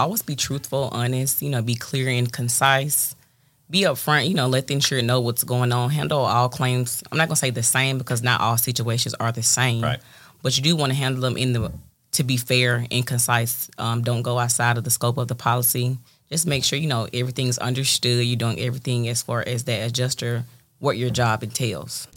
always be truthful, honest. You know, be clear and concise. Be upfront. You know, let the insured know what's going on. Handle all claims. I'm not gonna say the same because not all situations are the same. Right. But you do want to handle them in the to be fair and concise. Um, don't go outside of the scope of the policy. Just make sure you know everything's understood. You're doing everything as far as that adjuster, what your job entails.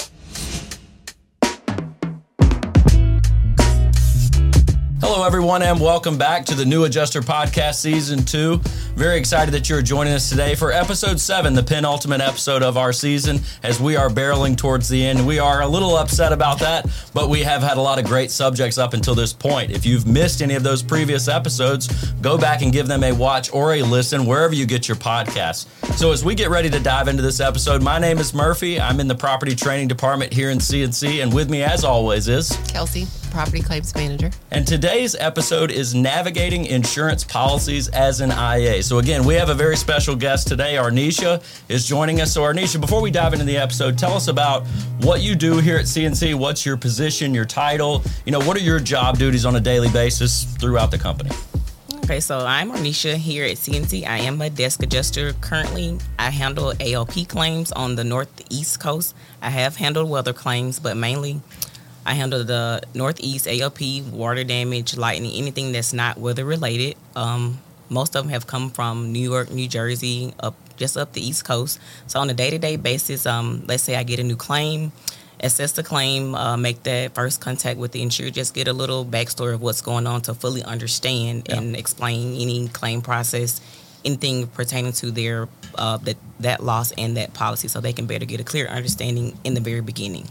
Hello, everyone, and welcome back to the New Adjuster Podcast Season 2. Very excited that you're joining us today for episode 7, the penultimate episode of our season, as we are barreling towards the end. We are a little upset about that, but we have had a lot of great subjects up until this point. If you've missed any of those previous episodes, go back and give them a watch or a listen wherever you get your podcasts. So, as we get ready to dive into this episode, my name is Murphy. I'm in the property training department here in CNC, and with me, as always, is Kelsey, property claims manager. and today's episode is navigating insurance policies as an IA. So again, we have a very special guest today. Arnisha is joining us. So Arnisha, before we dive into the episode, tell us about what you do here at CNC. What's your position, your title? You know, what are your job duties on a daily basis throughout the company? Okay, so I'm Arnisha here at CNC. I am a desk adjuster. Currently, I handle AOP claims on the Northeast Coast. I have handled weather claims, but mainly I handle the Northeast AOP, water damage, lightning, anything that's not weather related. Um, most of them have come from New York, New Jersey, up just up the East Coast. So on a day to day basis, um, let's say I get a new claim, assess the claim, uh, make that first contact with the insured, just get a little backstory of what's going on to fully understand Yeah. and explain any claim process, anything pertaining to their uh, that that loss and that policy, so they can better get a clear understanding in the very beginning.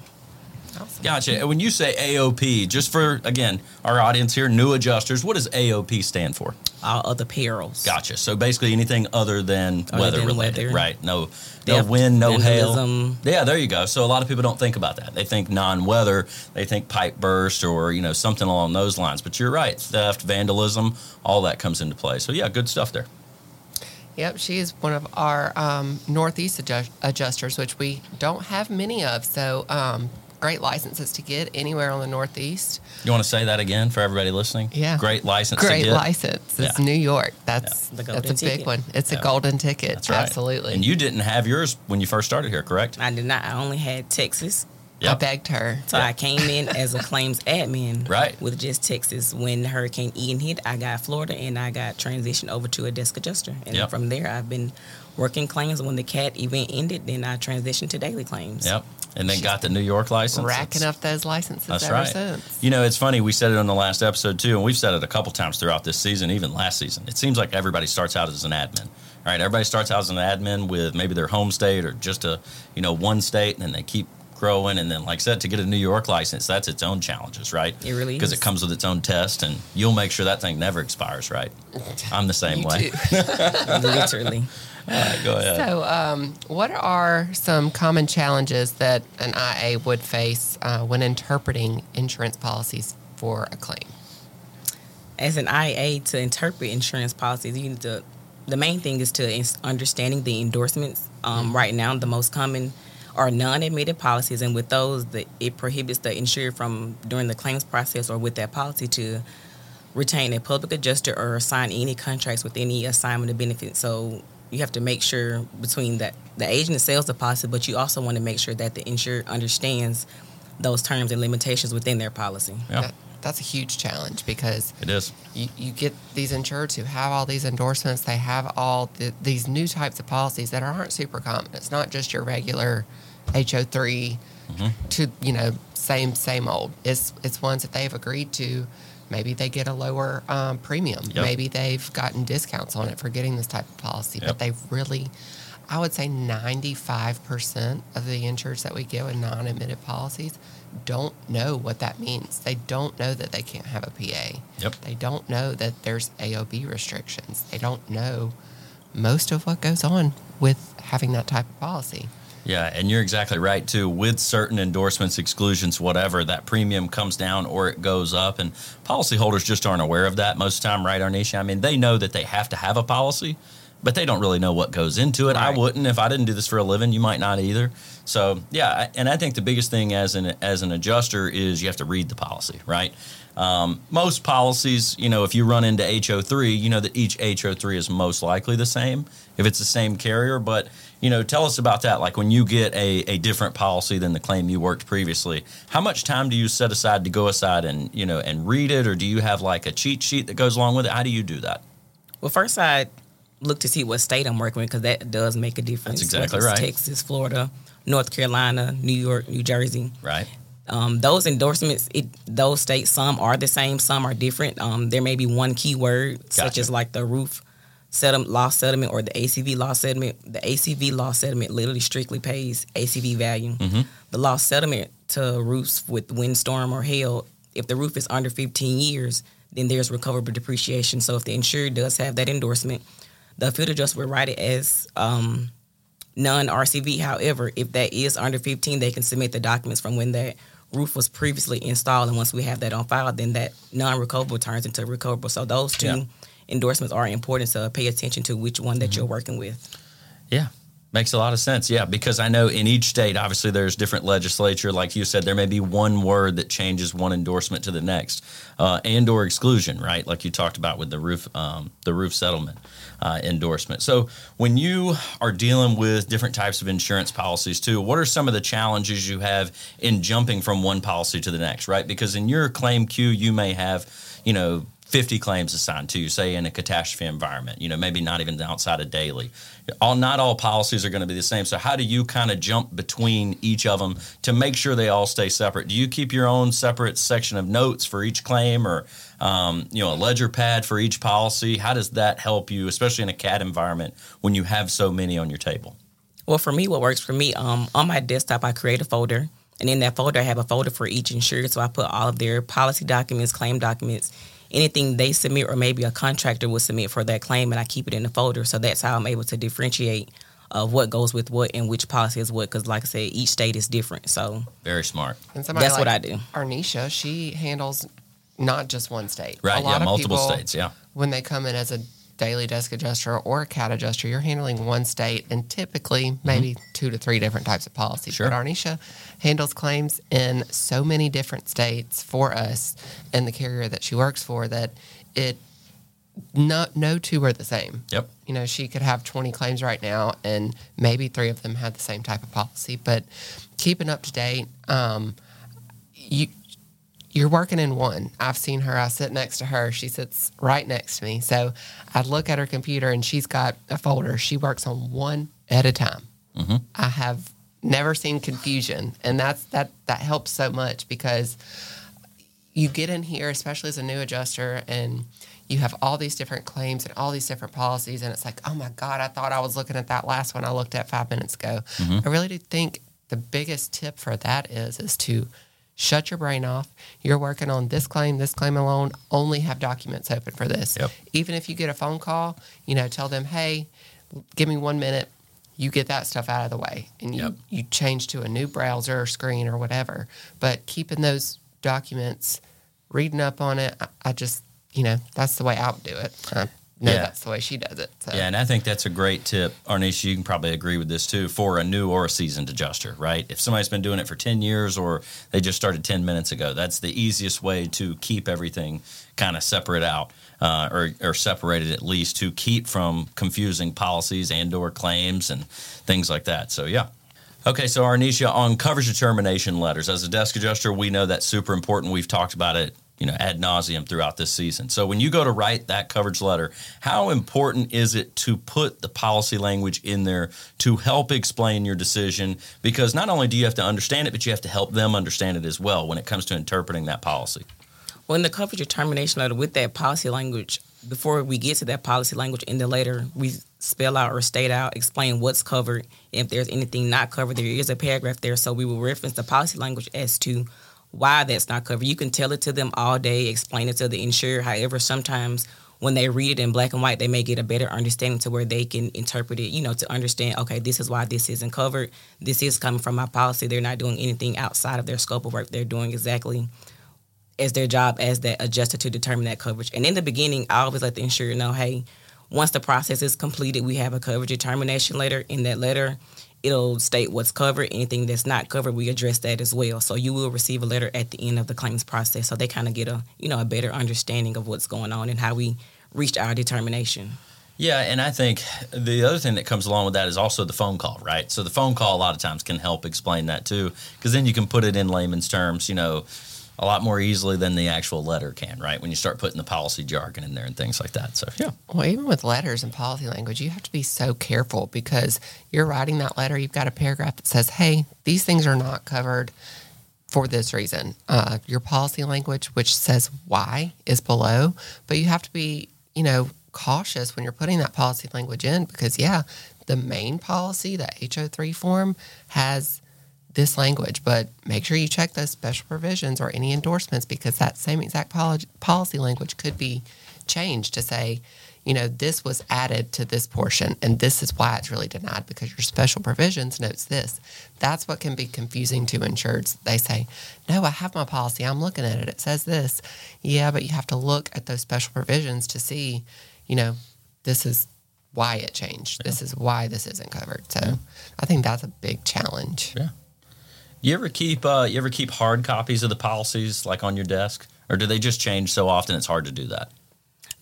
Awesome. Gotcha. And when you say AOP, just for again our audience here, new adjusters, what does AOP stand for? All other perils. Gotcha. So basically anything other than Other weather than related, weather. right? No, no Theft, wind, no hail. Yeah, there you go. So a lot of people don't think about that. They think non-weather. They think pipe burst or you know something along those lines. But you're right. Theft, vandalism, all that comes into play. So yeah, good stuff there. Yep, she is one of our um, Northeast adjust- adjusters, which we don't have many of. So, um, great licenses to get anywhere on the Northeast. You want to say that again for everybody listening? Yeah. Great license. Great to get. license. It's Yeah. New York. That's The golden that's a big one. It's Yeah. a golden ticket. That's right. Absolutely. And you didn't have yours when you first started here, correct? I did not. I only had Texas. I Yep. begged her. So I came in as a claims admin, Right. With just Texas. When Hurricane Ian hit, I got Florida, and I got transitioned over to a desk adjuster. And Yep. from there, I've been working claims. When the cat event ended, then I transitioned to daily claims. Yep. And then got the New York license. Racking up those licenses That's ever right. since. You know, it's funny. We said it on the last episode too, and we've said it a couple times throughout this season, even last season. It seems like everybody starts out as an admin, right? Everybody starts out as an admin with maybe their home state or just a you know one state, and then they keep growing. And then, like I said, to get a New York license, that's its own challenges, right? It really because it comes with its own test, and you'll make sure that thing never expires, right? I'm the same way. Literally. All right, go ahead. So, um, what are some common challenges that an IA would face uh, when interpreting insurance policies for a claim? As an IA, to interpret insurance policies, you need to. The main thing is to understanding the endorsements. Um, Right now, the most common are non-admitted policies, and with those, it prohibits the insurer from during the claims process or with that policy to retain a public adjuster or sign any contracts with any assignment of benefits. So you have to make sure between that the agent sells the policy, but you also want to make sure that the insurer understands those terms and limitations within their policy. yeah, that's a huge challenge because it is. you, you get these insureds who have all these endorsements. They have all the, these new types of policies that aren't super common. It's not just your regular HO3 Mm-hmm. to you know same same old. It's it's ones that they've agreed to. Maybe they get a lower um, premium. Yep. Maybe they've gotten discounts on it for getting this type of policy. Yep. But they've really, I would say, ninety five percent of the insureds that we get with non admitted policies don't know what that means. They don't know that they can't have a PA. Yep. They don't know that there's AOB restrictions. They don't know most of what goes on with having that type of policy. Yeah, and you're exactly right too. With certain endorsements, exclusions, whatever, that premium comes down or it goes up, and policyholders just aren't aware of that most of the time, right, Arnisha? I mean, they know that they have to have a policy, but they don't really know what goes into it. I wouldn't if I didn't do this for a living. You might not either. So yeah, and I think the biggest thing as an as an adjuster is you have to read the policy, right? Um, most policies, you know, if you run into HO3, you know that each HO3 is most likely the same if it's the same carrier. But you know, tell us about that. Like when you get a, a different policy than the claim you worked previously, how much time do you set aside to go aside and you know and read it, or do you have like a cheat sheet that goes along with it? How do you do that? Well, first I look to see what state I'm working with because that does make a difference. That's exactly Whether right. Texas, Florida, North Carolina, New York, New Jersey. Right. Um, those endorsements, it, those states, some are the same, some are different. Um, there may be one key word, such as like the roof settlement, loss settlement or the ACV loss settlement. The ACV loss settlement literally strictly pays ACV value. The loss settlement to roofs with windstorm or hail, if the roof is under 15 years, then there's recoverable depreciation. So if the insurer does have that endorsement, the field adjuster will write it as um, non RCV. However, if that is under 15, they can submit the documents from when that roof was previously installed. And once we have that on file, then that non recoverable turns into recoverable. So those two Yeah. endorsements are important. So pay attention to which one that Mm-hmm. you're working with. Yeah. Makes a lot of sense. Yeah, because I know in each state, obviously, there's different legislature. Like you said, there may be one word that changes one endorsement to the next, uh, and/or exclusion, right? Like you talked about with the roof, um, the roof settlement uh, endorsement. So, when you are dealing with different types of insurance policies too, what are some of the challenges you have in jumping from one policy to the next, right? Because in your claim queue, you may have, you know, 50 claims assigned to you, say in a catastrophe environment, you know, maybe not even outside of daily. All not all policies are going to be the same. So how do you kind of jump between each of them to make sure they all stay separate? Do you keep your own separate section of notes for each claim or um, you know, a ledger pad for each policy? How does that help you, especially in a cat environment when you have so many on your table? Well, for me, what works for me, um, on my desktop, I create a folder. And in that folder, I have a folder for each insured. So I put all of their policy documents, claim documents, anything they submit, or maybe a contractor will submit for that claim, and I keep it in the folder. So that's how I'm able to differentiate of what goes with what and which policy is what. Because, like I said, each state is different. So Very smart. And somebody That's what I do. Arnisha, she handles not just one state. Right. A lot Yeah. of Multiple people, states. Yeah. When they come in as a daily desk adjuster or a cat adjuster, you're handling one state and typically maybe two to three different types of policies. Mm-hmm. Sure. But Arnisha handles claims in so many different states for us and the carrier that she works for that it no no two are the same. Yep. You know, she could have 20 claims right now, and maybe three of them had the same type of policy. But keeping up to date, um, you you're working in one. I've seen her. I sit next to her. She sits right next to me. So I look at her computer, and she's got a folder. She works on one at a time. Mm-hmm. I have never seen confusion, and that's that that helps so much because you get in here, especially as a new adjuster, and you have all these different claims and all these different policies, and it's like, oh my god, I thought I was looking at that last one I looked at five minutes ago. Mm-hmm. I really do think the biggest tip for that is is to shut your brain off. You're working on this claim, this claim alone. Only have documents open for this. Yep. Even if you get a phone call, you know, tell them, hey, give me one minute. You get that stuff out of the way, and you Yep. you change to a new browser or screen or whatever. But keeping those documents, reading up on it, I, I just you know that's the way I would do it. I know Yeah. that's the way she does it. So. Yeah, and I think that's a great tip. Arnisha, you can probably agree with this too for a new or a seasoned adjuster, right? If somebody's been doing it for 10 years or they just started 10 minutes ago, that's the easiest way to keep everything kind of separate out uh, or, or separated at least to keep from confusing policies and or claims and things like that. So, yeah. Okay, so Arnisha, on coverage determination letters, as a desk adjuster, we know that's super important. We've talked about it, you know, ad nauseum throughout this season. So when you go to write that coverage letter, how important is it to put the policy language in there to help explain your decision? Because not only do you have to understand it, but you have to help them understand it as well when it comes to interpreting that policy. Well, in the coverage determination letter with that policy language, before we get to that policy language in the letter, we spell out or state out, explain what's covered. If there's anything not covered, there is a paragraph there. So we will reference the policy language as to why that's not covered. You can tell it to them all day, explain it to the insurer. However, sometimes when they read it in black and white, they may get a better understanding to where they can interpret it, you know, to understand, okay, this is why this isn't covered. This is coming from my policy. They're not doing anything outside of their scope of work. They're doing exactly as their job as that adjuster to determine that coverage. And in the beginning, I always let the insurer know, hey, once the process is completed, we have a coverage determination letter. In that letter, it'll state what's covered. Anything that's not covered, we address that as well. So you will receive a letter at the end of the claims process, so they kind of get a you know a better understanding of what's going on and how we reached our determination. Yeah, and I think the other thing that comes along with that is also the phone call, right? So the phone call a lot of times can help explain that too, because then you can put it in layman's terms, you know, a lot more easily than the actual letter can, right? When you start putting the policy jargon in there and things like that. So yeah, Well, even with letters and policy language, you have to be so careful because you're writing that letter. You've got a paragraph that says, "Hey, these things are not covered for this reason." Uh, your policy language, which says why, is below, but you have to be, you know, cautious when you're putting that policy language in because, yeah, the main policy, the HO3 form, has this language, but make sure you check those special provisions or any endorsements because that same exact poli- policy language could be changed to say, you know, this was added to this portion and this is why it's really denied because your special provisions notes this. That's what can be confusing to insureds. They say, no, I have my policy. I'm looking at it. It says this. Yeah, but you have to look at those special provisions to see, you know, this is why it changed. This is why this isn't covered. So I think that's a big challenge. yeah. You ever keep uh, you ever keep hard copies of the policies like on your desk, or do they just change so often it's hard to do that?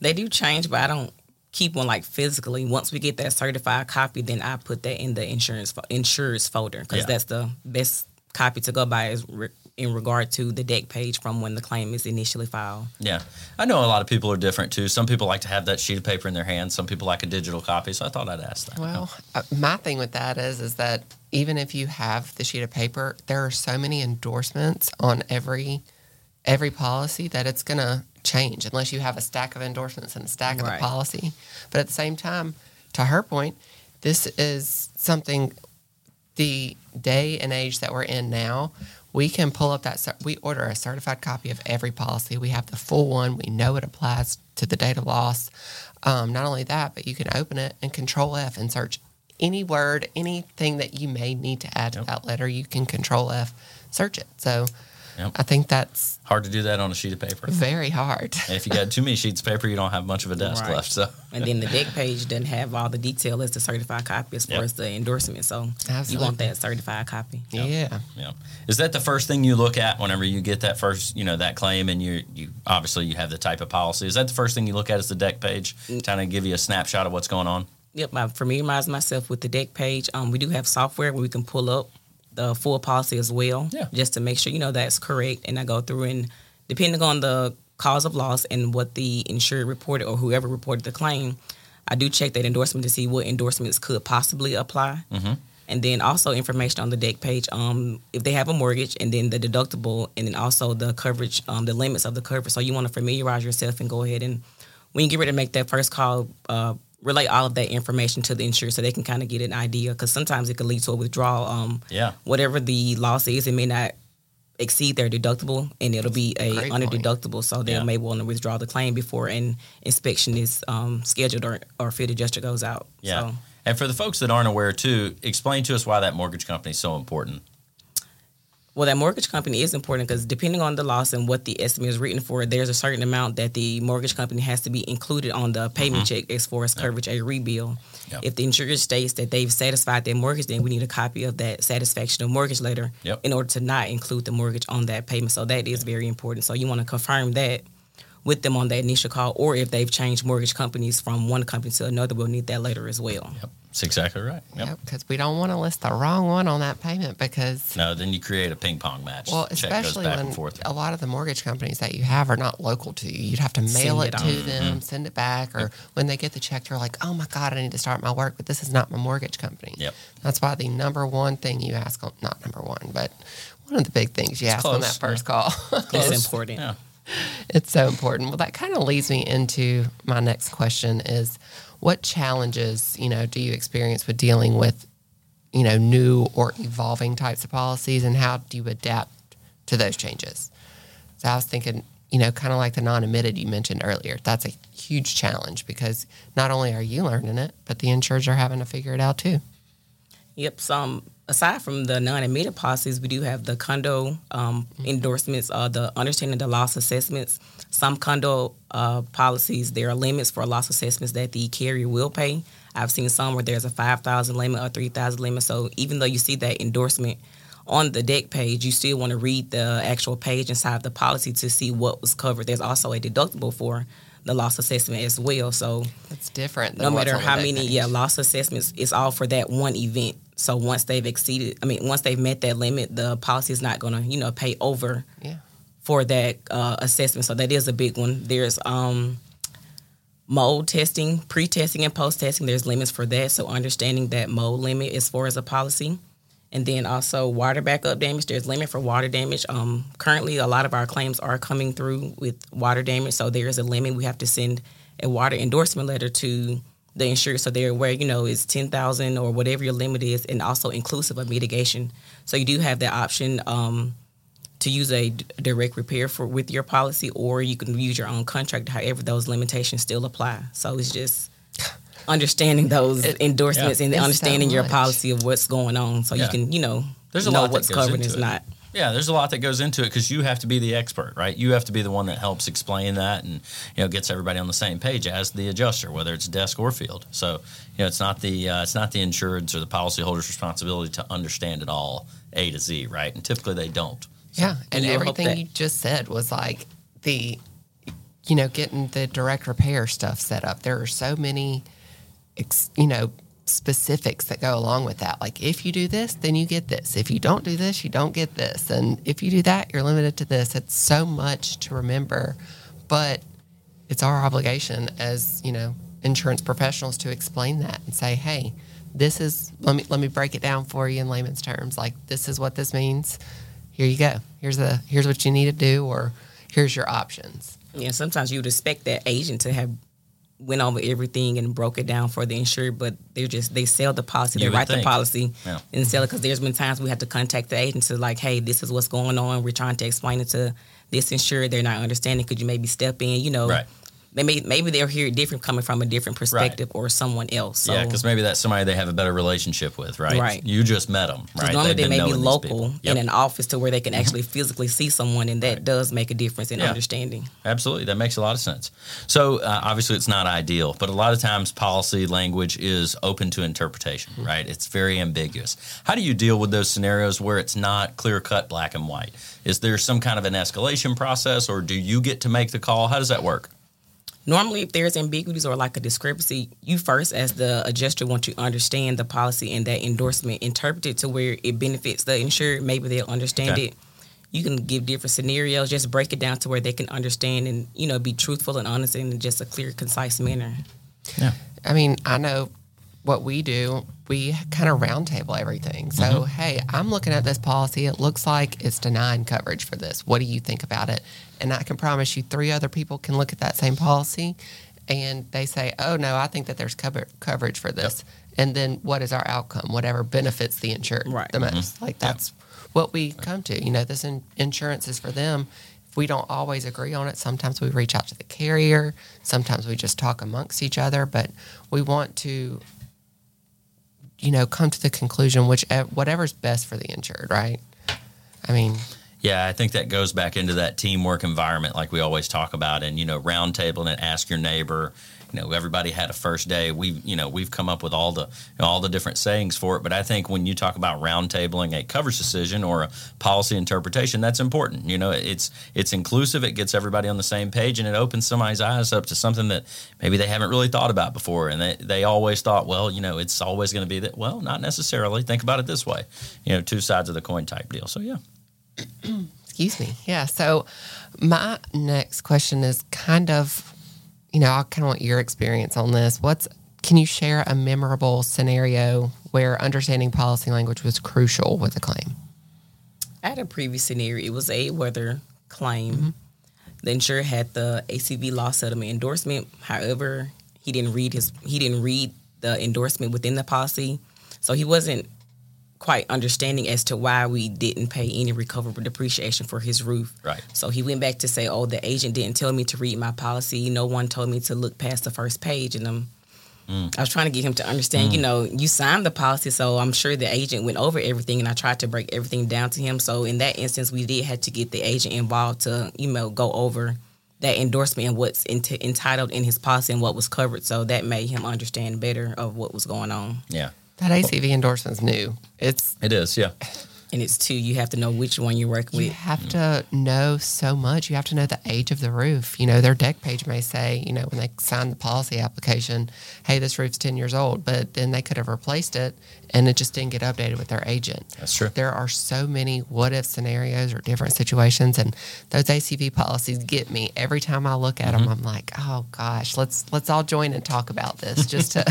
They do change, but I don't keep one like physically. Once we get that certified copy, then I put that in the insurance insurance folder because Yeah. that's the best copy to go by is re- in regard to the dec page from when the claim is initially filed. Yeah, I know a lot of people are different too. Some people like to have that sheet of paper in their hand. Some people like a digital copy. So I thought I'd ask that. Well, uh, my thing with that is is that even if you have the sheet of paper, there are so many endorsements on every every policy that it's going to change unless you have a stack of endorsements and a stack of the policy. But at the same time, to her point, this is something the day and age that we're in now, we can pull up that. We order a certified copy of every policy. We have the full one. We know it applies to the date of loss. Um, not only that, but you can open it and Control F and search any word, anything that you may need to add to that letter. You can Control F, search it. So Yep. I think that's Hard to do that on a sheet of paper. very hard. And if you got too many sheets of paper, you don't have much of a desk Right. left. So And then the dec page doesn't have all the detail as the certified copy as far as the endorsement. So you want that certified copy. Yeah. Yeah. Is that the first thing you look at whenever you get that first, you know, that claim and you you obviously you have the type of policy. Is that the first thing you look at is the dec page? Kind of give you a snapshot of what's going on? Yep, I familiarize myself with the dec page. Um, we do have software where we can pull up the full policy as well, Yeah. just to make sure you know that's correct. And I go through and depending on the cause of loss and what the insured reported or whoever reported the claim, I do check that endorsement to see what endorsements could possibly apply. Mm-hmm. And then also information on the dec page, um, if they have a mortgage, and then the deductible, and then also the coverage, um, the limits of the coverage. So you want to familiarize yourself and go ahead and when you get ready to make that first call, uh, relay all of that information to the insurer so they can kind of get an idea. Because sometimes it could lead to a withdrawal. Um, Yeah. Whatever the loss is, it may not exceed their deductible, and it'll be a Great under point. deductible. So they Yeah. may want to withdraw the claim before an inspection is um, scheduled or or field adjuster goes out. Yeah. So, And for the folks that aren't aware too, explain to us why that mortgage company is so important. Well, that mortgage company is important because depending on the loss and what the estimate is written for, there's a certain amount that the mortgage company has to be included on the payment mm-hmm. check as far as coverage a rebill. Yep. If the insurer states that they've satisfied their mortgage, then we need a copy of that satisfaction of mortgage letter Yep. in order to not include the mortgage on that payment. So that is very important. So you want to confirm that with them on that initial call, or if they've changed mortgage companies from one company to another, we'll need that later as well. Yep. That's exactly right. Yep. Because we don't want to list the wrong one on that payment because No, then you create a ping pong match. Well, especially when a lot of the mortgage companies that you have are not local to you. You'd have to mail Send it, it to on. them, mm-hmm. send it back, or when they get the check, they're like, "Oh my god, I need to start my work," but this is not my mortgage company. Yep. That's why the number one thing you ask on not number one, but one of the big things you ask on that first call. It's Close. important. Yeah. it's so important. Well, that kind of leads me into my next question: is what challenges you know do you experience with dealing with you know new or evolving types of policies, and how do you adapt to those changes? So I was thinking, you know, kind of like the non-admitted you mentioned earlier. That's a huge challenge because not only are you learning it, but the insurers are having to figure it out too. Yep. Some aside from the non-admitted policies, we do have the condo um, endorsements, uh, the understanding the loss assessments. Some condo uh, policies, there are limits for loss assessments that the carrier will pay. I've seen some where there's a five thousand limit or three thousand limit. So even though you see that endorsement on the dec page, you still want to read the actual page inside the policy to see what was covered. There's also a deductible for the loss assessment as well. So It's different. No matter how many page. yeah loss assessments it's all for that one event so once they've exceeded i mean once they've met that limit the policy is not going to you know pay over Yeah. for that uh, assessment. So that is a big one. There's um mold testing pre-testing and post-testing. There's limits for that. So understanding that mold limit as far as a policy. And then also water backup damage. There's limit for water damage. Um, currently a lot of our claims are coming through with water damage. So there is a limit. We have to send a water endorsement letter to the insured so they're aware you know it's 10000 or whatever your limit is and also inclusive of mitigation so you do have that option um, to use a d- direct repair for with your policy or you can use your own contract however those limitations still apply so it's just understanding those It- endorsements Yeah. and It's so understanding your policy of what's going on so Yeah. you can you know There's a know lot what's covered and into is it. Yeah, there's a lot that goes into it because you have to be the expert, right? You have to be the one that helps explain that and you know gets everybody on the same page as the adjuster, whether it's desk or field. So you know it's not the uh, it's not the insured's or the policyholder's responsibility to understand it all A to Z, right? And typically they don't. Yeah, and everything that- you just said was like the, you know, getting the direct repair stuff set up. There are so many, ex, you know, specifics that go along with that. Like if you do this, then you get this. If you don't do this, you don't get this. And if you do that, you're limited to this. It's so much to remember, but it's our obligation as you know insurance professionals to explain that and say, hey, this is let me let me break it down for you in layman's terms. Like this is what this means. Here you go. Here's the here's what you need to do, or here's your options. Yeah, sometimes you would expect that agent to have went over everything and broke it down for the insured, but they're just they sell the policy, You they write think. the policy Yeah. and sell it. Because there's been times we have to contact the agent to like, hey, this is what's going on. We're trying to explain it to this insured. They're not understanding. Could you maybe step in? You know, Right. They may, maybe they'll hear it different coming from a different perspective or someone else. So yeah, because maybe that's somebody they have a better relationship with, right? Right. You just met them, right? normally been may be local people. in an office to where they can actually physically see someone, and that does make a difference in Yeah. understanding. Absolutely, that makes a lot of sense. So uh, obviously, it's not ideal, but a lot of times policy language is open to interpretation, Mm-hmm. right? It's very ambiguous. How do you deal with those scenarios where it's not clear cut, black and white? Is there some kind of an escalation process, or do you get to make the call? How does that work? Normally, if there's ambiguities or like a discrepancy, you first, as the adjuster, want to understand the policy and that endorsement, interpret it to where it benefits the insured. Maybe they'll understand Okay. it. You can give different scenarios, just break it down to where they can understand and you know be truthful and honest in just a clear, concise manner. Yeah. I mean, I know what we do. We kind of roundtable everything. So, Mm-hmm. hey, I'm looking at this policy. It looks like it's denying coverage for this. What do you think about it? And I can promise you, three other people can look at that same policy, and they say, "Oh no, I think that there's cover- coverage for this." And then, what is our outcome? Whatever benefits the insured Right. the most. Mm-hmm. Like that's what we come to. You know, this in- insurance is for them. If we don't always agree on it, sometimes we reach out to the carrier. Sometimes we just talk amongst each other. But we want to, you know, come to the conclusion which eh, whatever's best for the insured, right? I mean, Yeah, I think that goes back into that teamwork environment, like we always talk about, and you know, roundtable and ask your neighbor. You know, everybody had a first day. We've you know we've come up with all the you know, all the different sayings for it. But I think when you talk about round tabling a coverage decision or a policy interpretation, that's important. You know, it's it's inclusive. It gets everybody on the same page, and it opens somebody's eyes up to something that maybe they haven't really thought about before. And they they always thought, well, you know, it's always going to be that. Well, not necessarily. Think about it this way. You know, two sides of the coin type deal. So yeah. excuse me. Yeah. So my next question is kind of, you know, I kind of want your experience on this. What's can you share a memorable scenario where understanding policy language was crucial with a claim? I had a previous scenario. It was a weather claim. Mm-hmm. The insurer had the ACV loss settlement endorsement. However, he didn't read his he didn't read the endorsement within the policy, so he wasn't quite understanding as to why we didn't pay any recoverable depreciation for his roof. Right. So he went back to say, "Oh, the agent didn't tell me to read my policy. No one told me to look past the first page." And I'm mm. I was trying to get him to understand, you mm. know, you signed the policy, so I'm sure the agent went over everything, and I tried to break everything down to him. So in that instance, we did have to get the agent involved to, you know, go over that endorsement and what's ent- entitled in his policy and what was covered. So that made him understand better of what was going on. Yeah, That ACV endorsement's new. It's it is. Yeah. And it's two, you have to know which one you're working with. you have to know so much. You have to know the age of the roof. You know, their dec page may say, you know, when they sign the policy application, hey, this roof's 10 years old, but then they could have replaced it and it just didn't get updated with their agent. That's true. There are so many what if scenarios or different situations, and those ACV policies get me every time I look at them. Mm-hmm. I'm like, oh gosh, let's let's all join and talk about this just to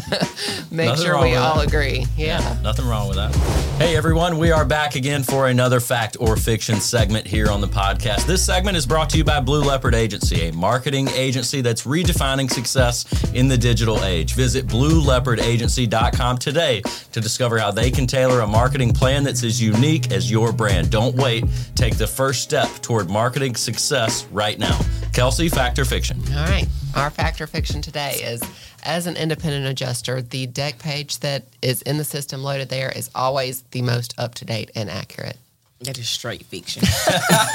make Nothing sure we all that. agree. Yeah. Nothing wrong with that. Hey, everyone. We are back again for another fact or fiction segment here on the podcast. This segment is brought to you by Blue Leopard Agency, a marketing agency that's redefining success in the digital age. Visit blueleopardagency.com today to discover how they can tailor a marketing plan that's as unique as your brand. Don't wait. Take the first step toward marketing success right now. Kelsey, fact or fiction? All right. Our factor fiction today is as an independent adjuster, the dec page that is in the system loaded there is always the most up to date and accurate. That is straight fiction.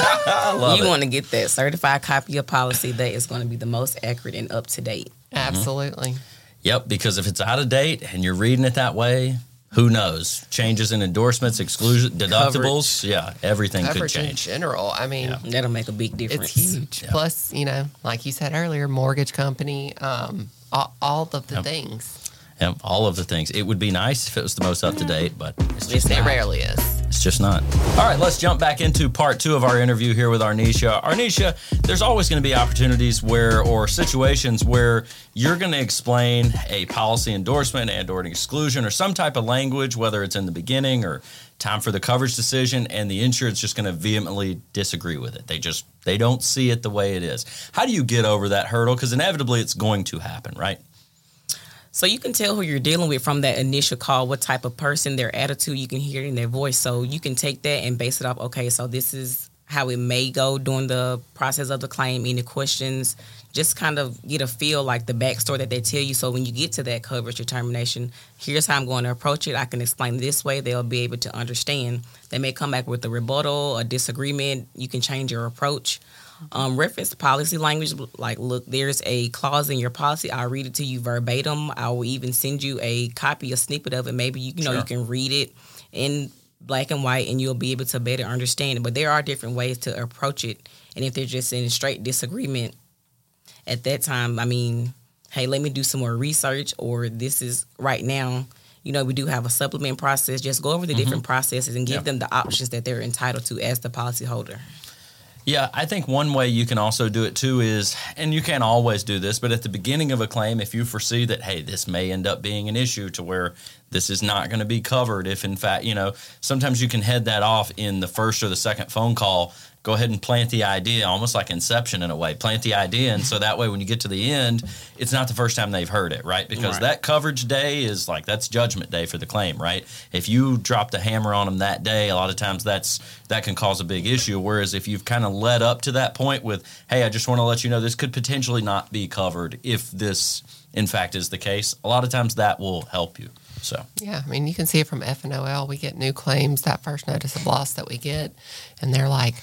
love you want to get that certified copy of policy that is going to be the most accurate and up to date. Absolutely. Mm-hmm. Yep, because if it's out of date and you're reading it that way, who knows? Changes in endorsements, exclusion, deductibles, yeah, everything could Coverage in general. I mean, That'll make a big difference. it's huge. Yeah. Plus, you know, like you said earlier, mortgage company, um, all, all of the Yep. things. Yep, all of the things. It would be nice if it was the most up to date, but it's just It not. rarely is. It's just not. All right, let's jump back into part two of our interview here with Arnisha. Arnisha, there's always going to be opportunities where, or situations where you're going to explain a policy endorsement and or an exclusion or some type of language, whether it's in the beginning or time for the coverage decision, and the insurance just going to vehemently disagree with it. They just they don't see it the way it is. How do you get over that hurdle? Because inevitably it's going to happen, right? So you can tell who you're dealing with from that initial call, what type of person, their attitude, you can hear in their voice. So you can take that and base it off, okay, so this is how it may go during the process of the claim, any questions, just kind of get a feel like the backstory that they tell you. So when you get to that coverage determination, here's how I'm going to approach it. I can explain this way. They'll be able to understand. They may come back with a rebuttal, a disagreement. You can change your approach. Um, reference policy language, like, look, there's a clause in your policy. I'll read it to you verbatim. I will even send you a copy, a snippet of it. Maybe you, you know Sure. you can read it in black and white, and you'll be able to better understand it. But there are different ways to approach it, and if they're just in straight disagreement, at that time, I mean, hey, let me do some more research, or this is right now. You know, we do have a supplement process. Just go over the different processes and give Mm-hmm. Them the options that they're entitled to as the policyholder. Yeah, I think one way you can also do it too is, and you can't always do this, but at the beginning of a claim, if you foresee that, hey, this may end up being an issue to where this is not going to be covered, if in fact, you know, sometimes you can head that off in the first or the second phone call. Go ahead and plant the idea, almost like Inception in a way. Plant the idea, and so that way, when you get to the end, it's not the first time they've heard it, right? Because Right. that coverage day is like that's judgment day for the claim, right? If you drop the hammer on them that day, a lot of times that's that can cause a big issue. Whereas if you've kind of led up to that point with, hey, I just want to let you know this could potentially not be covered if this in fact is the case, a lot of times that will help you. So Yeah, I mean, you can see it from FNOL. We get new claims that first notice of loss that we get, and they're like,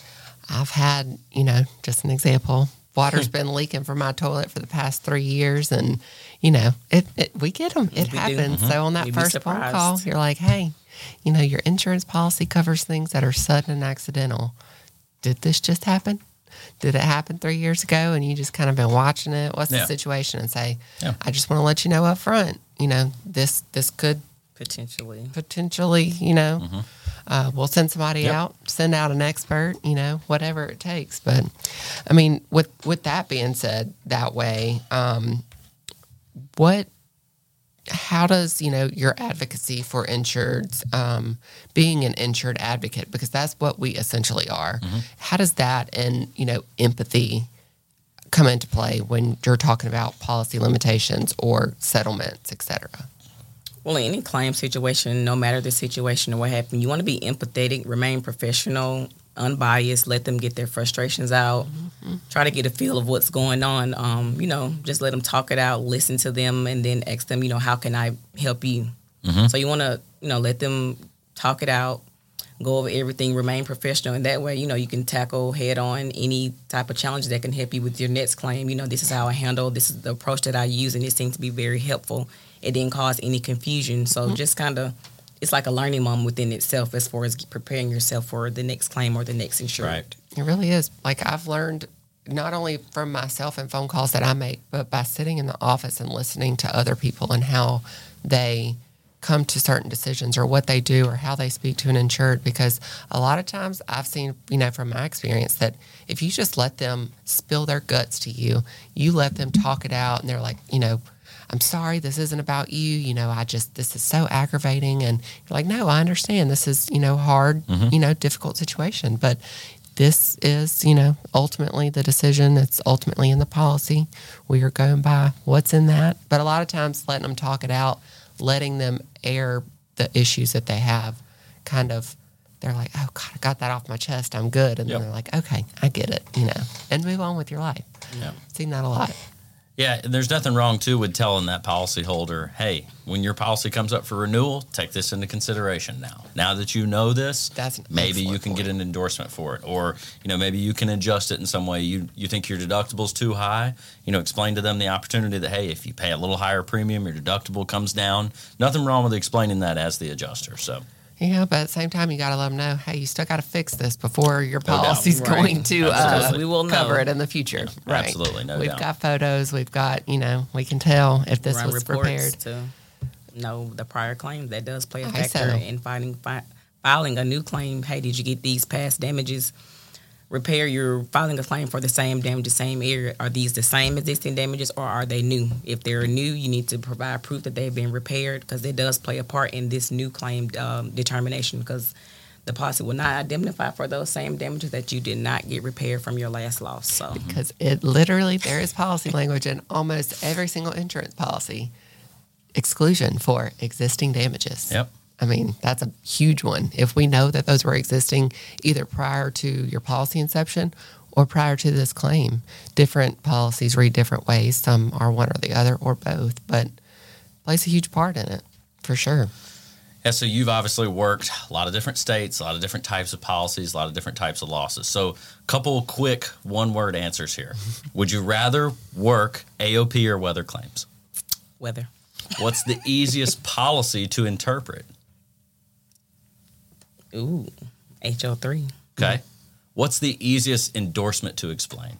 I've had, you know, just an example. Water's hmm. been leaking from my toilet for the past three years, and you know, it, it we get them. It We happens. Mm-hmm. So on that You'd first phone call, you're like, hey, you know, your insurance policy covers things that are sudden and accidental. Did this just happen? Did it happen three years ago and you just kind of been watching it? What's Yeah. the situation? And say, Yeah. I just want to let you know up front, you know, this this could Potentially. potentially, you know, mm-hmm. Uh, we'll send somebody. Yep. out, send out an expert, you know, whatever it takes. But I mean, with with that being said, that way, um, what, how does you know your advocacy for insureds, um, being an insured advocate, because that's what we essentially are. Mm-hmm. How does that and you know empathy come into play when you're talking about policy limitations or settlements, et cetera? Well, in any claim situation, no matter the situation or what happened, you want to be empathetic, remain professional, unbiased. Let them get their frustrations out. Mm-hmm, mm-hmm. Try to get a feel of what's going on. Um, you know, just let them talk it out. Listen to them, and then ask them. You know, how can I help you? Mm-hmm. So you want to, you know, let them talk it out. Go over everything. Remain professional, and that way, you know, you can tackle head on any type of challenge that can help you with your next claim. You know, this is how I handle. This is the approach that I use, and it seems to be very helpful. It didn't cause any confusion. So mm-hmm. just kind of it's like a learning moment within itself as far as preparing yourself for the next claim or the next insured. Right. It really is. Like I've learned not only from myself and phone calls that I make, but by sitting in the office and listening to other people and how they come to certain decisions or what they do or how they speak to an insured because a lot of times I've seen, you know, from my experience that if you just let them spill their guts to you, you let them talk it out and they're like, you know, I'm sorry, this isn't about you. You know, I just, this is so aggravating. And you're like, no, I understand. This is, you know, hard, mm-hmm. you know, difficult situation. But this is, you know, ultimately the decision. It's ultimately in the policy. We are going by what's in that. But a lot of times, letting them talk it out, letting them air the issues that they have, kind of, they're like, oh God, I got that off my chest. I'm good. And Yep. then they're like, okay, I get it, you know, and move on with your life. Yeah. Seen that a lot. Yeah, and there's nothing wrong too with telling that policyholder, hey, when your policy comes up for renewal, take this into consideration now. Now that you know this, maybe you can get an endorsement for it. Or, you know, maybe you can adjust it in some way. You you think your deductible's too high, you know, explain to them the opportunity that, hey, if you pay a little higher premium, your deductible comes down. Nothing wrong with explaining that as the adjuster. So Yeah, but at the same time, you got to let them know, hey, you still got to fix this before your doubt. policy's Right. going to uh, We will cover it in the future. right. absolutely, no we've doubt. got photos. We've got, you know, we can tell if this Run was prepared. to know the prior claim. That does play a factor so. in filing fi- filing a new claim. Hey, did you get these past damages? Repair. You're filing a claim for the same damages, same area. Are these the same existing damages, or are they new? If they're new, you need to provide proof that they've been repaired because it does play a part in this new claim um, determination because. The policy will not indemnify for those same damages that you did not get repaired from your last loss. So, Because it literally, there is policy language in almost every single insurance policy exclusion for existing damages. Yep. I mean, that's a huge one. If we know that those were existing either prior to your policy inception or prior to this claim, different policies read different ways. Some are one or the other or both, but plays a huge part in it for sure. Yeah, so you've obviously worked a lot of different states, a lot of different types of policies, a lot of different types of losses. So, a couple quick one word answers here. Would you rather work AOP or weather claims? weather. What's the easiest policy to interpret? Ooh, HO3. Okay. What's the easiest endorsement to explain?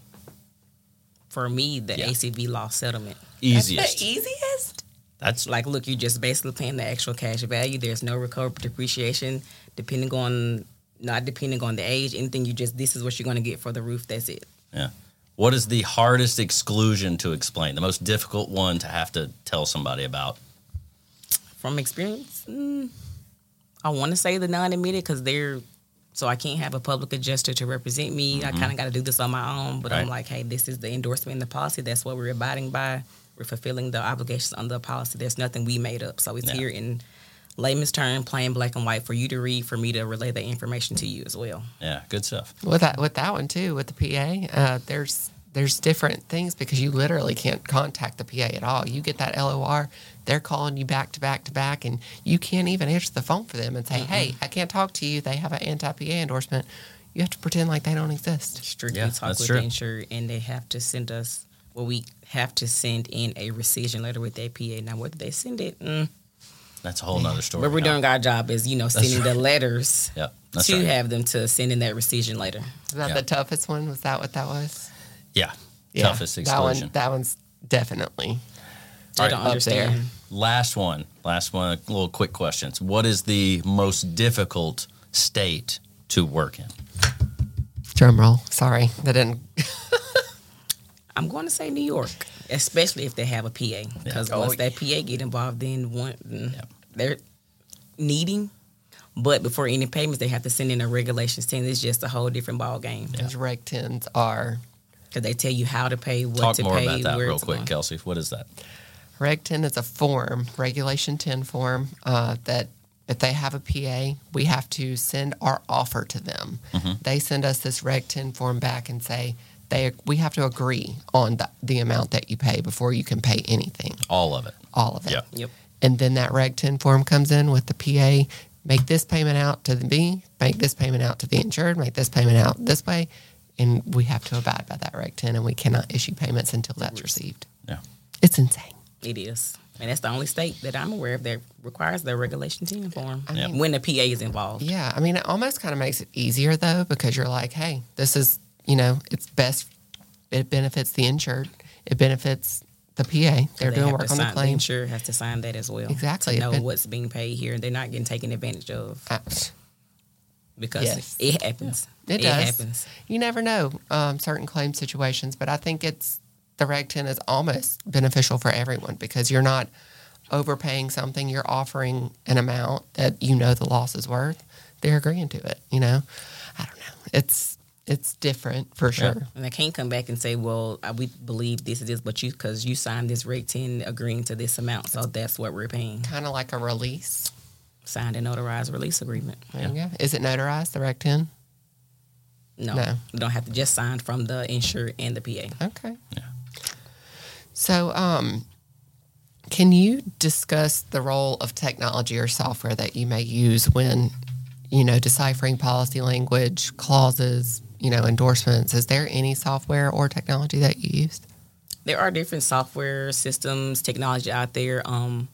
For me, the Yeah. ACV loss settlement. Easiest. easiest. That's Like, look, you're just basically paying the actual cash value. There's no recovery depreciation, depending on not depending on the age. Anything you just this is what you're going to get for the roof. That's it. yeah. What is the hardest exclusion to explain? The most difficult one to have to tell somebody about? From experience, mm, I want to say the non-admitted because they're so I can't have a public adjuster to represent me. I kind of got to do this on my own. But I'm like, hey, this is the endorsement in the policy. That's what we're abiding by. We're fulfilling the obligations under the policy. There's nothing we made up. So it's Yeah. here in layman's term, plain black and white, for you to read, for me to relay the information to you as well. Yeah, good stuff. With that, with that one too, with the PA, uh, there's there's different things because you literally can't contact the PA at all. You get that LOR, they're calling you back to back to back, and you can't even answer the phone for them and say, "Hey, I can't talk to you." They have an anti PA endorsement. You have to pretend like they don't exist. Strictly Yeah, talk with true. the insured, and they have to send us. Well, we have to send in a rescission letter with their PA. Now, whether they send it, mm, That's a whole nother story. but we're doing our job is you know sending the letters Yep, to right. have them to send in that rescission later. Is that Yeah. the toughest one? Was that what that was? Yeah, toughest that one. That one's definitely They All don't right. Up there. Last one. Last one. A little quick questions. What is the most difficult state to work in? drum roll. Sorry, that didn't. I'm going to say New York, especially if they have a PA, because Oh, once that PA get involved, then one mm, they're needing. But before any payments, they have to send in a regulations team. It's just a whole different ball game Those reg tens are because they tell you how to pay, what Talk to more pay, about that where real it's quick, going. Kelsey. What is that? Reg 10 is a form, Regulation 10 form, uh, that if they have a PA, we have to send our offer to them. They send us this Reg 10 form back and say they we have to agree on the, the amount that you pay before you can pay anything, All of it. all of it. Yep. Yep. And then that Reg 10 form comes in with the PA, make this payment out to the B, make this payment out to the insured, make this payment out this way. And we have to abide by that Reg 10 and we cannot issue payments until that's received. Yeah. It's insane. It is. And that's the only state that I'm aware of that requires the Regulation 10 form I mean- when the PA is involved. Yeah. I mean, it almost kind of makes it easier though, because you're like, hey, this is, you know, it's best. It benefits the insured, it benefits the PA. They're They doing work to on the sign, claim. insurer has to sign that as well. Exactly. To know ben- what's being paid here. And they're not getting taken advantage of Uh, because Yes. it happens. It does. happens. You never know um, certain claim situations, but I think it's the Reg 10 is almost beneficial for everyone because you're not overpaying something. You're offering an amount that you know the loss is worth. They're agreeing to it. You know, I don't know. It's it's different for sure. And they can't come back and say, well, uh, we believe this is this, but you, because you signed this Reg 10 agreeing to this amount. So that's what we're paying. Kind of like a release. Signed and notarized release agreement. There you go. Is it notarized the Reg 10? No, No. you don't have to just sign from the insurer and the PA. Okay. So, um, can you discuss the role of technology or software that you may use when, you know, deciphering policy language, clauses, you know, endorsements? Is there any software or technology that you used? There are different software systems, technology out there. Um,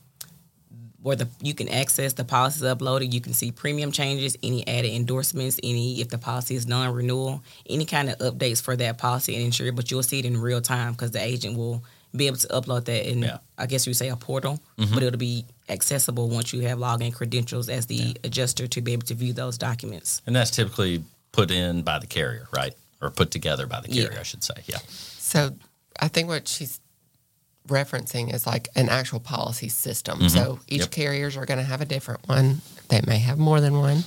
where the you can access the policies uploaded, you can see premium changes, any added endorsements, any if the policy is non-renewal, any kind of updates for that policy and insured. But you'll see it in real time because the agent will be able to upload that in, Yeah. I guess you say a portal, mm-hmm. but it'll be accessible once you have login credentials as the adjuster to be able to view those documents. And that's typically put in by the carrier, right? Or put together by the Yeah. carrier, I should say. Yeah. So, I think what she's referencing is like an actual policy system. So each Yep. carriers are going to have a different one. They may have more than one.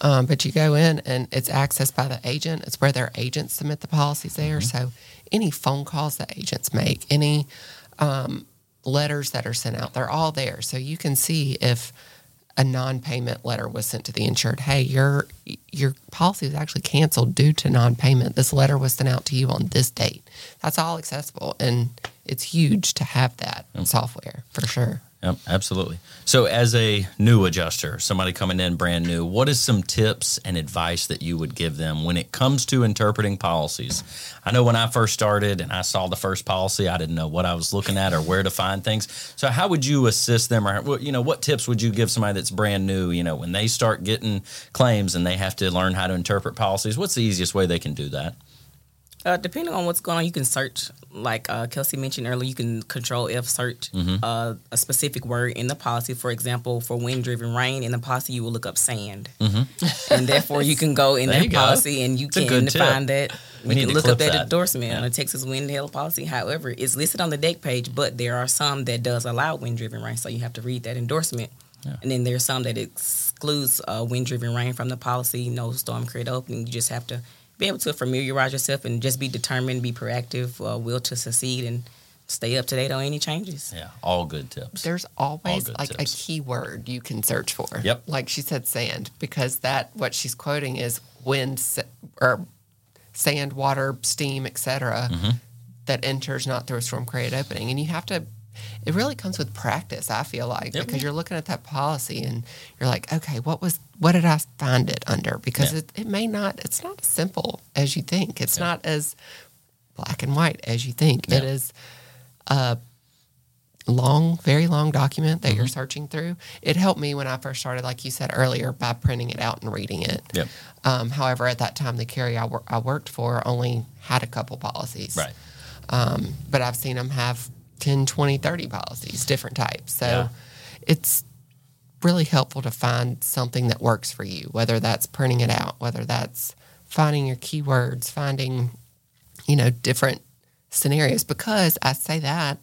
Um, but you go in and it's accessed by the agent. It's where their agents submit the policies there. So any phone calls that agents make, any um, letters that are sent out, they're all there. So you can see if a non-payment letter was sent to the insured. Hey, your your policy was actually canceled due to non-payment. This letter was sent out to you on this date. That's all accessible, and it's huge to have that software for sure. Yep, absolutely. So, as a new adjuster, somebody coming in brand new, what is some tips and advice that you would give them when it comes to interpreting policies? I know when I first started and I saw the first policy, I didn't know what I was looking at or where to find things. So, how would you assist them, or you know, what tips would you give somebody that's brand new? You know, when they start getting claims and they have to learn how to interpret policies, what's the easiest way they can do that? Uh, depending on what's going on, you can search, like uh, Kelsey mentioned earlier, you can control F search Mm-hmm. uh, a specific word in the policy. For example, for wind driven rain in the policy, you will look up sand. And therefore, you can go in Mm-hmm. That go. policy and you It's can find that. We You can look up that, that. endorsement Yeah. on the Texas wind hail policy. However, it's listed on the dec page, but there are some that does allow wind driven rain. So you have to read that endorsement. And then there's some that excludes uh, wind driven rain from the policy, no storm created opening. You just have to be able to familiarize yourself and just be determined, be proactive, uh, will to succeed, and stay up to date on any changes. Yeah, all good tips. There's always good like a tips. keyword you can search for. Yep. Like she said, sand, because that what she's quoting is wind or sand, water, steam, etc. Mm-hmm. That enters not through a storm created opening, and you have to. It really comes with practice. I feel like Yep. because you're looking at that policy and you're like, okay, what was what did I find it under? Because Yeah. it, it may not. It's not as simple as you think. It's not as black and white as you think. It Yeah. is a long, very long document that Mm-hmm. you're searching through. It helped me when I first started, like you said earlier, by printing it out and reading it. Yep. Um, however, at that time, the carrier I, wor- I worked for only had a couple policies. Right. Um, but I've seen them have 10, 20, 30 policies, different types. So Yeah. it's really helpful to find something that works for you, whether that's printing it out, whether that's finding your keywords, finding, you know, different scenarios. Because I say that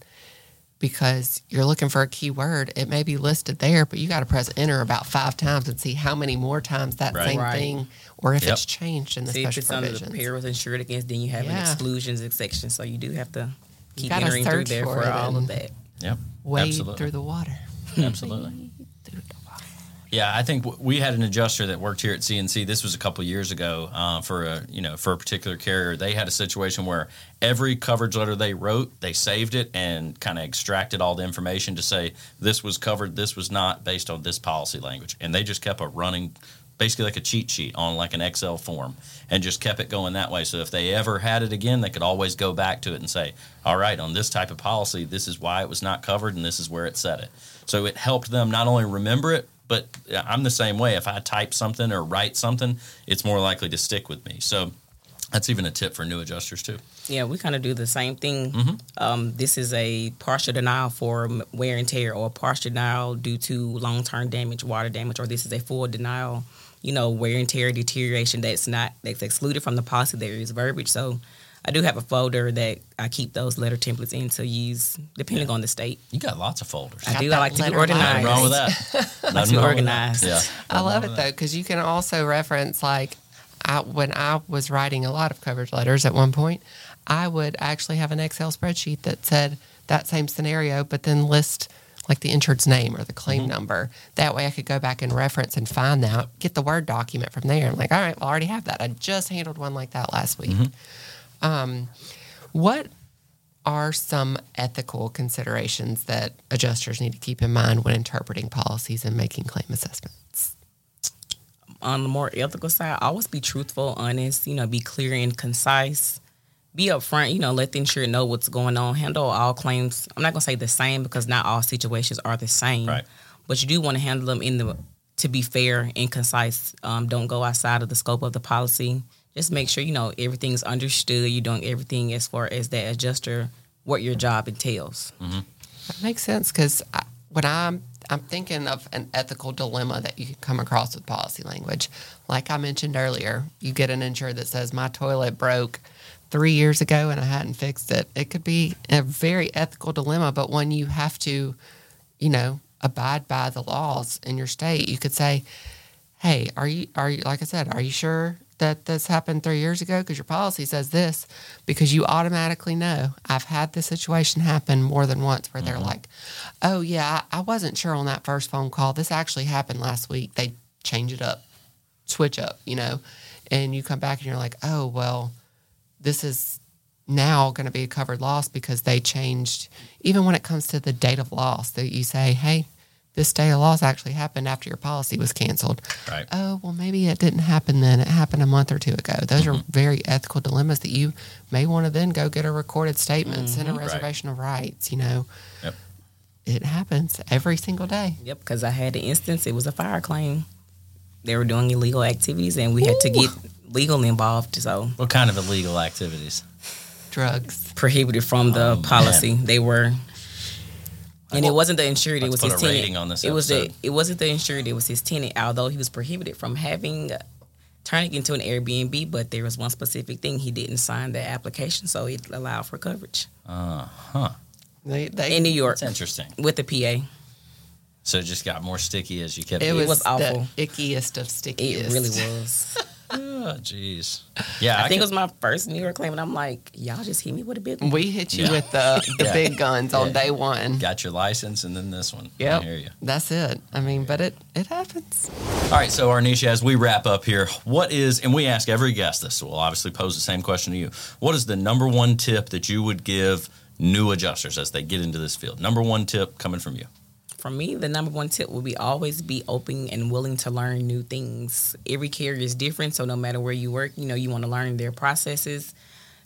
because you're looking for a keyword, it may be listed there, but you got to press enter about five times and see how many more times that Right. same Right. thing, or if Yep. it's changed in the See if special it's under the provisions. perils insured against, then you have an Yeah. exclusions section. So you do have to keep gotta entering through search there for for, it all and- of that. Yep. Wade absolutely. through the water. Absolutely. Through the water. Yeah, I think w- we had an adjuster that worked here at CNC. This was a couple years ago uh, for a you know for a particular carrier. They had a situation where every coverage letter they wrote, they saved it and kind of extracted all the information to say this was covered, this was not, based on this policy language, and they just kept a running, basically like a cheat sheet on like an Excel form, and just kept it going that way. So if they ever had it again, they could always go back to it and say, all right, on this type of policy, this is why it was not covered, and this is where it said it. So it helped them not only remember it, but I'm the same way. If I type something or write something, it's more likely to stick with me. So that's even a tip for new adjusters too. Yeah, we kind of do the same thing. Mm-hmm. Um, this is a partial denial for wear and tear, or a partial denial due to long term damage, water damage, or this is a full denial. You know, wear and tear deterioration that's not that's excluded from the policy. There is verbiage, so I do have a folder that I keep those letter templates in to use depending on the state. You got lots of folders. I Got do. I like to be letter organized. Nothing wrong with that. Nothing to organize. Yeah. I love it Nothing wrong with though because you can also reference like I, when I was writing a lot of coverage letters at one point, I would actually have an Excel spreadsheet that said that same scenario, but then list like the insured's name or the claim number. That way I could go back and reference and find that, get the Word document from there. I'm like, all right, well, I already have that. I just handled one like that last week. Um, what are some ethical considerations that adjusters need to keep in mind when interpreting policies and making claim assessments? on the more ethical side, always be truthful, honest, you know, be clear and concise. Be upfront, you know, let the insurer know what's going on. Handle all claims. I'm not gonna say the same because not all situations are the same. Right. But you do want to handle them in the to be fair and concise. Um, don't go outside of the scope of the policy. Just make sure you know everything's understood. You're doing everything as far as that adjuster, what your job entails. That makes sense because when I'm I'm thinking of an ethical dilemma that you can come across with policy language. Like I mentioned earlier, you get an insurer that says my toilet broke three years ago and I hadn't fixed it. It could be a very ethical dilemma, but when you have to, you know, abide by the laws in your state. You could say, "Hey, are you are you like I said, are you sure that this happened three years ago? Because your policy says this." Because you automatically know. I've had this situation happen more than once where they're mm-hmm. like, "Oh yeah, I, I wasn't sure on that first phone call. This actually happened last week. They change it up, switch up, you know." And you come back and you're like, "Oh well." This is now going to be a covered loss because they changed even when it comes to the date of loss that you say hey this day of loss actually happened after your policy was canceled Right. oh well maybe it didn't happen then it happened a month or two ago those are mm-hmm. very ethical dilemmas that you may want to then go get a recorded statement send a mm-hmm. reservation of rights you know Yep. it happens every single day Yep, because I had an instance. It was a fire claim. They were doing illegal activities, and we had to get legal involved. So What kind of illegal activities? drugs prohibited from the Oh, man. policy. They were, and it wasn't the insured. It Let's was put his a tenant. rating on this it was the, it wasn't the insured. It was his tenant. Although he was prohibited from having turning into an Airbnb, but there was one specific thing he didn't sign the application, so it allowed for coverage Uh huh. they, they, in New York That's interesting. with the PA. So it just got more sticky as you kept. it getting- was, was awful. the ickiest of stickiest It really was. Oh, jeez. Yeah, I, think could- it was my first New York claim, and I'm like, y'all just hit me with a big one. We hit you Yeah. with the, the Yeah. big guns on Yeah. day one. got your license and then this one. Yeah. Hear you. That's it. I mean, but it it happens. All right, so Arnisha, as we wrap up here, what is, and we ask every guest this, so we'll obviously pose the same question to you. What is the number one tip that you would give new adjusters as they get into this field? Number one tip coming from you. For me, the number one tip would be always be open and willing to learn new things. Every carrier is different, so no matter where you work, you know, you want to learn their processes.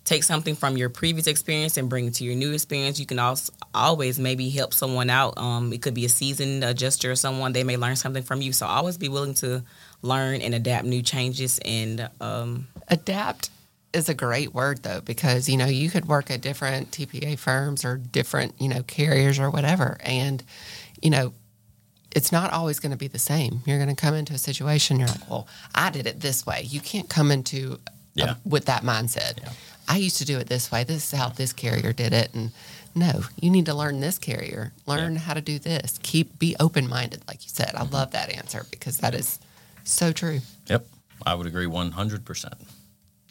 Take something from your previous experience and bring it to your new experience. You can also always maybe help someone out. Um, it could be a seasoned adjuster or someone they may learn something from you. So always be willing to learn and adapt new changes and um, Adapt is a great word though, because you know you could work at different TPA firms or different you know carriers or whatever, and you know it's not always going to be the same. You're going to come into a situation. You're like, well, I did it this way. You can't come into a- with that mindset. Yeah. I used to do it this way. This is how this carrier did it, and no, you need to learn this carrier. Learn how to do this. Keep be open minded, like you said. I mm-hmm. love that answer because that is so true. Yep, I would agree 100%.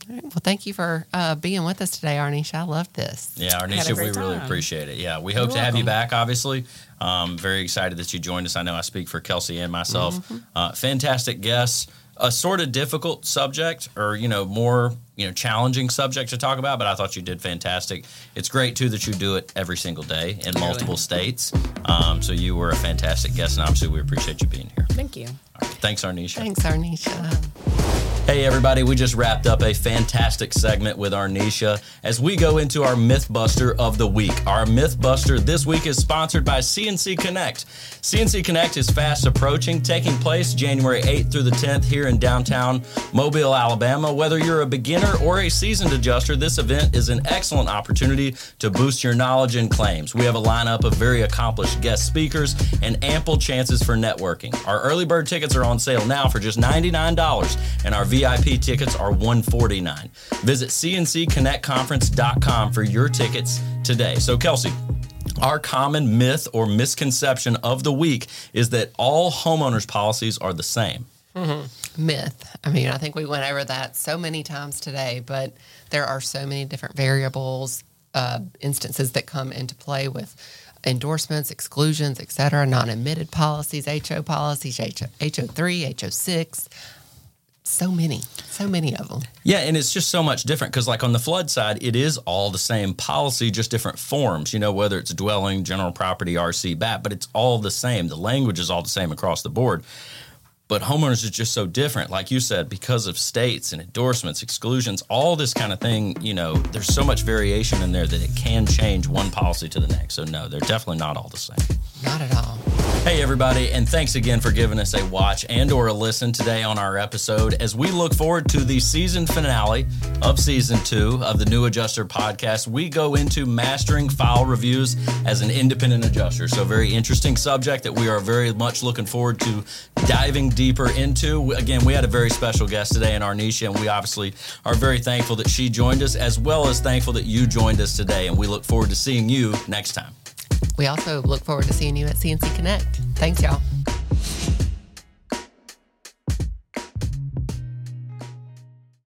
All right. Well, thank you for uh, being with us today, Arnisha. I loved this. Yeah, Arnisha, we great really appreciate it. Yeah, we hope You're to have you back, obviously. Um, very excited that you joined us. I know I speak for Kelsey and myself. Mm-hmm. Uh, fantastic guests. A sort of difficult subject or, you know, more, you know, challenging subject to talk about, but I thought you did fantastic. It's great, too, that you do it every single day in multiple states. Um, so you were a fantastic guest, and obviously we appreciate you being here. Thank you. All right, thanks, Arnisha. Thanks, Arnisha. Hey, everybody, we just wrapped up a fantastic segment with Arnisha as we go into our Mythbuster of the Week. Our Mythbuster this week is sponsored by CNC Connect. CNC Connect is fast approaching, taking place January 8th through the 10th here in downtown Mobile, Alabama. Whether you're a beginner or a seasoned adjuster, this event is an excellent opportunity to boost your knowledge and claims. We have a lineup of very accomplished guest speakers and ample chances for networking. Our early bird tickets are on sale now for just $99, and our VIP tickets are 149. Visit cncconnectconference.com for your tickets today. So, Kelsey, our common myth or misconception of the week is that all homeowners policies are the same. myth. I mean, I think we went over that so many times today, but there are so many different variables, uh, instances that come into play with endorsements, exclusions, et cetera, non-admitted policies, HO policies, HO, HO3, HO6. So many, so many of them. Yeah, and it's just so much different because, like on the flood side, it is all the same policy, just different forms. You know, whether it's dwelling, general property, RCBAP, but it's all the same. The language is all the same across the board. But homeowners is just so different, like you said, because of states and endorsements, exclusions, all this kind of thing. You know, there's so much variation in there that it can change one policy to the next. So no, they're definitely not all the same. Not at all. Hey everybody, and thanks again for giving us a watch and or a listen today on our episode as we look forward to the season finale of season 2 of the New Adjuster podcast. We go into mastering file reviews as an independent adjuster. So very interesting subject that we are very much looking forward to diving deeper into. Again, we had a very special guest today in Arnisha and we obviously are very thankful that she joined us as well as thankful that you joined us today and we look forward to seeing you next time. We also look forward to seeing you at CNC Connect. Thanks, y'all.